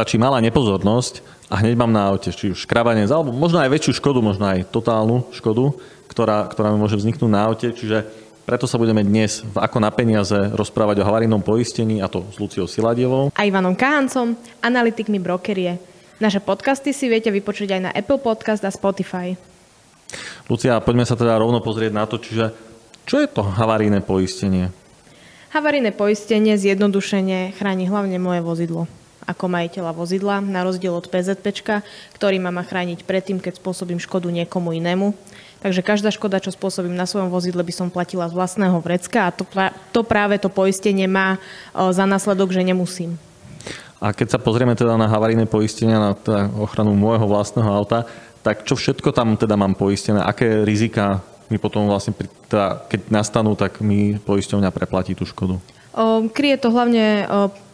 stačí malá nepozornosť a hneď mám na aute či už škrabanec, alebo možno aj väčšiu škodu, možno aj totálnu škodu, ktorá, ktorá mi môže vzniknúť na aute. Čiže preto sa budeme dnes v Ako na peniaze rozprávať o havarijnom poistení, a to s Luciou Siladievou. A Ivanom Kahancom, analytikmi brokerie. Naše podcasty si viete vypočuť aj na Apple Podcast a Spotify. Lucia, poďme sa teda rovno pozrieť na to, čiže čo je to havarijné poistenie? Havarijné poistenie zjednodušene chráni hlavne moje vozidlo ako majiteľa vozidla, na rozdiel od PZP, ktorý ma má chrániť predtým, keď spôsobím škodu niekomu inému. Takže každá škoda, čo spôsobím na svojom vozidle, by som platila z vlastného vrecka a to, to práve to poistenie má za následok, že nemusím. A keď sa pozrieme teda na havarijné poistenia, na teda ochranu môjho vlastného auta, tak čo všetko tam teda mám poistené? Aké rizika mi potom vlastne, teda, keď nastanú, tak mi poisťovňa preplatí tú škodu? Kryje to hlavne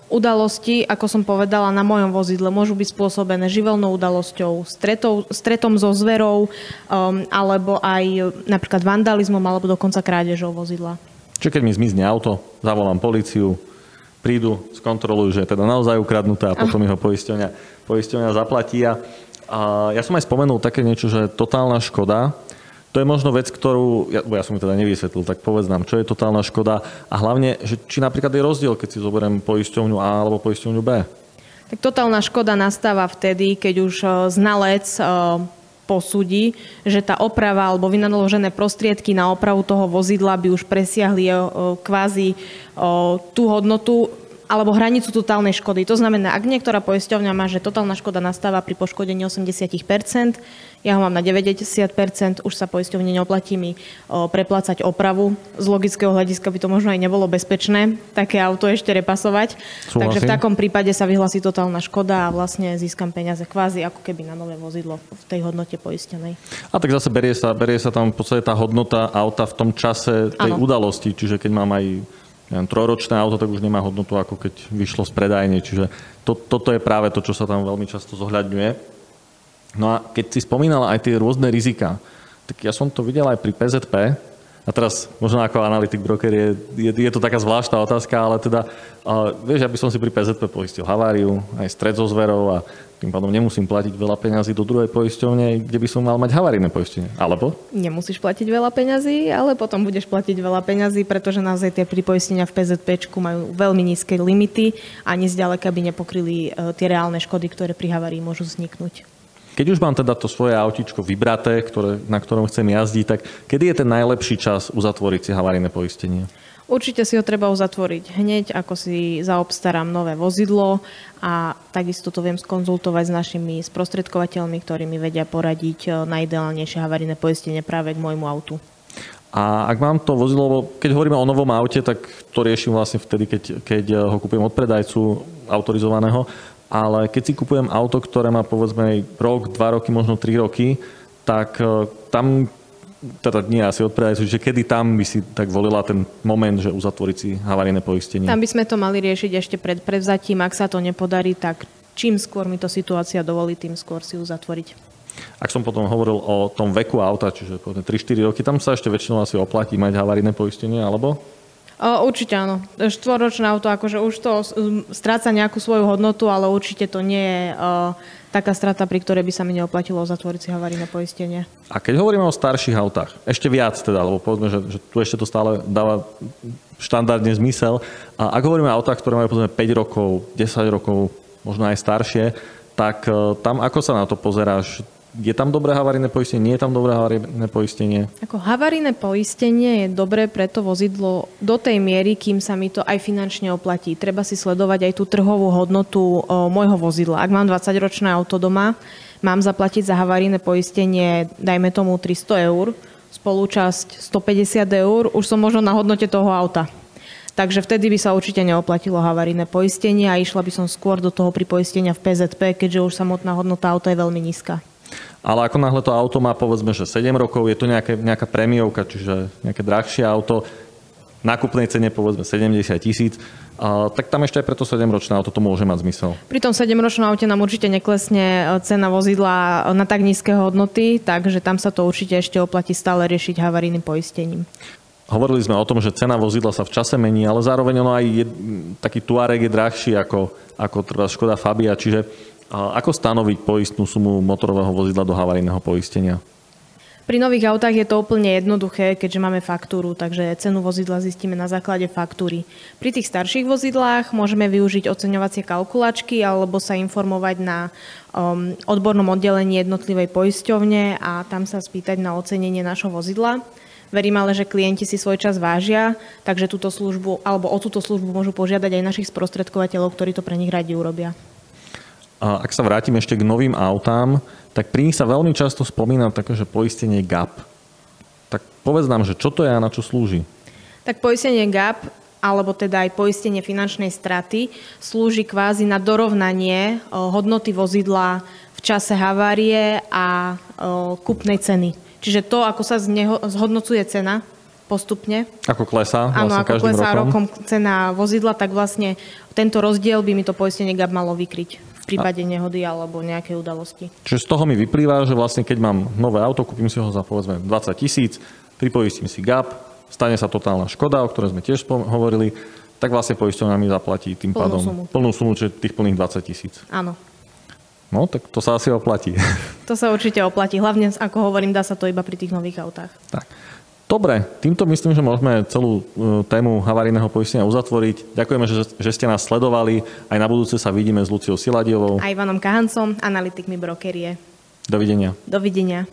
Udalosti, ako som povedala, na mojom vozidle môžu byť spôsobené živelnou udalosťou, stretou, stretom so zverou, um, alebo aj napríklad vandalizmom, alebo dokonca krádežou vozidla. Čiže keď mi zmizne auto, zavolám policiu, prídu, skontrolujú, že je teda naozaj ukradnuté a potom jeho poisťovňa, poisťovňa zaplatí. A, a ja som aj spomenul také niečo, že totálna škoda, to je možno vec, ktorú, ja, ja som ju teda nevysvetlil, tak povedz nám, čo je totálna škoda a hlavne, že či napríklad je rozdiel, keď si zoberiem poisťovňu A alebo poisťovňu B. Tak totálna škoda nastáva vtedy, keď už e, znalec e, posúdi, že tá oprava alebo vynaložené prostriedky na opravu toho vozidla by už presiahli e, kvázi tú hodnotu, alebo hranicu totálnej škody. To znamená, ak niektorá poisťovňa má, že totálna škoda nastáva pri poškodení 80%, ja ho mám na 90%, už sa poisťovne neoplatí mi preplácať opravu. Z logického hľadiska by to možno aj nebolo bezpečné, také auto ešte repasovať. Súhlasím. Takže v takom prípade sa vyhlasí totálna škoda a vlastne získam peniaze kvázi ako keby na nové vozidlo v tej hodnote poistenej. A tak zase berie sa, berie sa tam v podstate tá hodnota auta v tom čase tej ano. udalosti, čiže keď mám aj neviem, trojročné auto, tak už nemá hodnotu, ako keď vyšlo z predajne. Čiže to, toto je práve to, čo sa tam veľmi často zohľadňuje. No a keď si spomínala aj tie rôzne rizika, tak ja som to videl aj pri PZP, a teraz možno ako analytik broker je, je, je to taká zvláštna otázka, ale teda, uh, vieš, ja by som si pri PZP poistil haváriu, aj stred so zverou a tým pádom nemusím platiť veľa peňazí do druhej poisťovne, kde by som mal mať havarijné poistenie. Alebo? Nemusíš platiť veľa peňazí, ale potom budeš platiť veľa peňazí, pretože naozaj tie pripoistenia v PZP majú veľmi nízke limity a ani zďaleka by nepokryli uh, tie reálne škody, ktoré pri havárii môžu vzniknúť. Keď už mám teda to svoje autičko vybraté, ktoré, na ktorom chcem jazdiť, tak kedy je ten najlepší čas uzatvoriť si havarijné poistenie? Určite si ho treba uzatvoriť hneď, ako si zaobstarám nové vozidlo a takisto to viem skonzultovať s našimi sprostredkovateľmi, ktorí mi vedia poradiť eh, najideálnejšie havarijné poistenie práve k môjmu autu. A ak mám to vozidlo, keď hovoríme o novom aute, tak to riešim vlastne vtedy, keď, keď ho kúpim od predajcu autorizovaného ale keď si kupujem auto, ktoré má povedzme rok, dva roky, možno tri roky, tak e, tam teda nie asi odpredajcu, že kedy tam by si tak volila ten moment, že uzatvoriť si havarijné poistenie? Tam by sme to mali riešiť ešte pred prevzatím. Ak sa to nepodarí, tak čím skôr mi to situácia dovolí, tým skôr si uzatvoriť. Ak som potom hovoril o tom veku auta, čiže 3-4 roky, tam sa ešte väčšinou asi oplatí mať havarijné poistenie, alebo? Určite áno. Štvoročné auto, akože už to stráca nejakú svoju hodnotu, ale určite to nie je taká strata, pri ktorej by sa mi neoplatilo zatvoriť si havarijné poistenie. A keď hovoríme o starších autách, ešte viac teda, lebo povedzme, že, že tu ešte to stále dáva štandardne zmysel. A ak hovoríme o autách, ktoré majú povedzme 5 rokov, 10 rokov, možno aj staršie, tak e, tam ako sa na to pozeráš? Je tam dobré havarijné poistenie, nie je tam dobré havarijné poistenie? Ako havarijné poistenie je dobré pre to vozidlo do tej miery, kým sa mi to aj finančne oplatí. Treba si sledovať aj tú trhovú hodnotu o, môjho vozidla. Ak mám 20-ročné auto doma, mám zaplatiť za havarijné poistenie, dajme tomu 300 eur, spolúčasť 150 eur, už som možno na hodnote toho auta. Takže vtedy by sa určite neoplatilo havarijné poistenie a išla by som skôr do toho pripoistenia v PZP, keďže už samotná hodnota auta je veľmi nízka. Ale ako náhle to auto má povedzme, že 7 rokov, je to nejaké, nejaká prémiovka, čiže nejaké drahšie auto, nákupnej cene povedzme 70 tisíc, a, tak tam ešte aj preto 7-ročné auto to môže mať zmysel. Pri tom 7-ročnom aute nám určite neklesne e, cena vozidla na tak nízke hodnoty, takže tam sa to určite ešte oplatí stále riešiť havarijným poistením. Hovorili sme o tom, že cena vozidla sa v čase mení, ale zároveň ono aj je, taký Tuareg je drahší ako, ako teda Škoda Fabia, čiže ako stanoviť poistnú sumu motorového vozidla do havarijného poistenia? Pri nových autách je to úplne jednoduché, keďže máme faktúru, takže cenu vozidla zistíme na základe faktúry. Pri tých starších vozidlách môžeme využiť oceňovacie kalkulačky alebo sa informovať na um, odbornom oddelení jednotlivej poisťovne a tam sa spýtať na ocenenie našho vozidla. Verím ale, že klienti si svoj čas vážia, takže túto službu, alebo o túto službu môžu požiadať aj našich sprostredkovateľov, ktorí to pre nich radi urobia. A ak sa vrátim ešte k novým autám, tak pri nich sa veľmi často spomína také, že poistenie GAP. Tak povedz nám, že čo to je a na čo slúži? Tak poistenie GAP alebo teda aj poistenie finančnej straty slúži kvázi na dorovnanie hodnoty vozidla v čase havárie a kupnej ceny. Čiže to, ako sa zhodnocuje cena postupne. Ako klesá vlastne Áno, ako klesá rokom. rokom cena vozidla, tak vlastne tento rozdiel by mi to poistenie GAP malo vykryť prípade nehody alebo nejakej udalosti. Čiže z toho mi vyplýva, že vlastne keď mám nové auto, kúpim si ho za povedzme 20 tisíc, pripoistím si GAP, stane sa totálna škoda, o ktorej sme tiež hovorili, tak vlastne poisťovňa mi zaplatí tým plnú pádom sumu. plnú sumu, čiže tých plných 20 tisíc. Áno. No, tak to sa asi oplatí. To sa určite oplatí. Hlavne, ako hovorím, dá sa to iba pri tých nových autách. tak. Dobre, týmto myslím, že môžeme celú e, tému havarijného poistenia uzatvoriť. Ďakujeme, že, že ste nás sledovali. Aj na budúce sa vidíme s Luciou Siladiovou. A Ivanom Kahancom, analytikmi brokerie. Dovidenia. Dovidenia.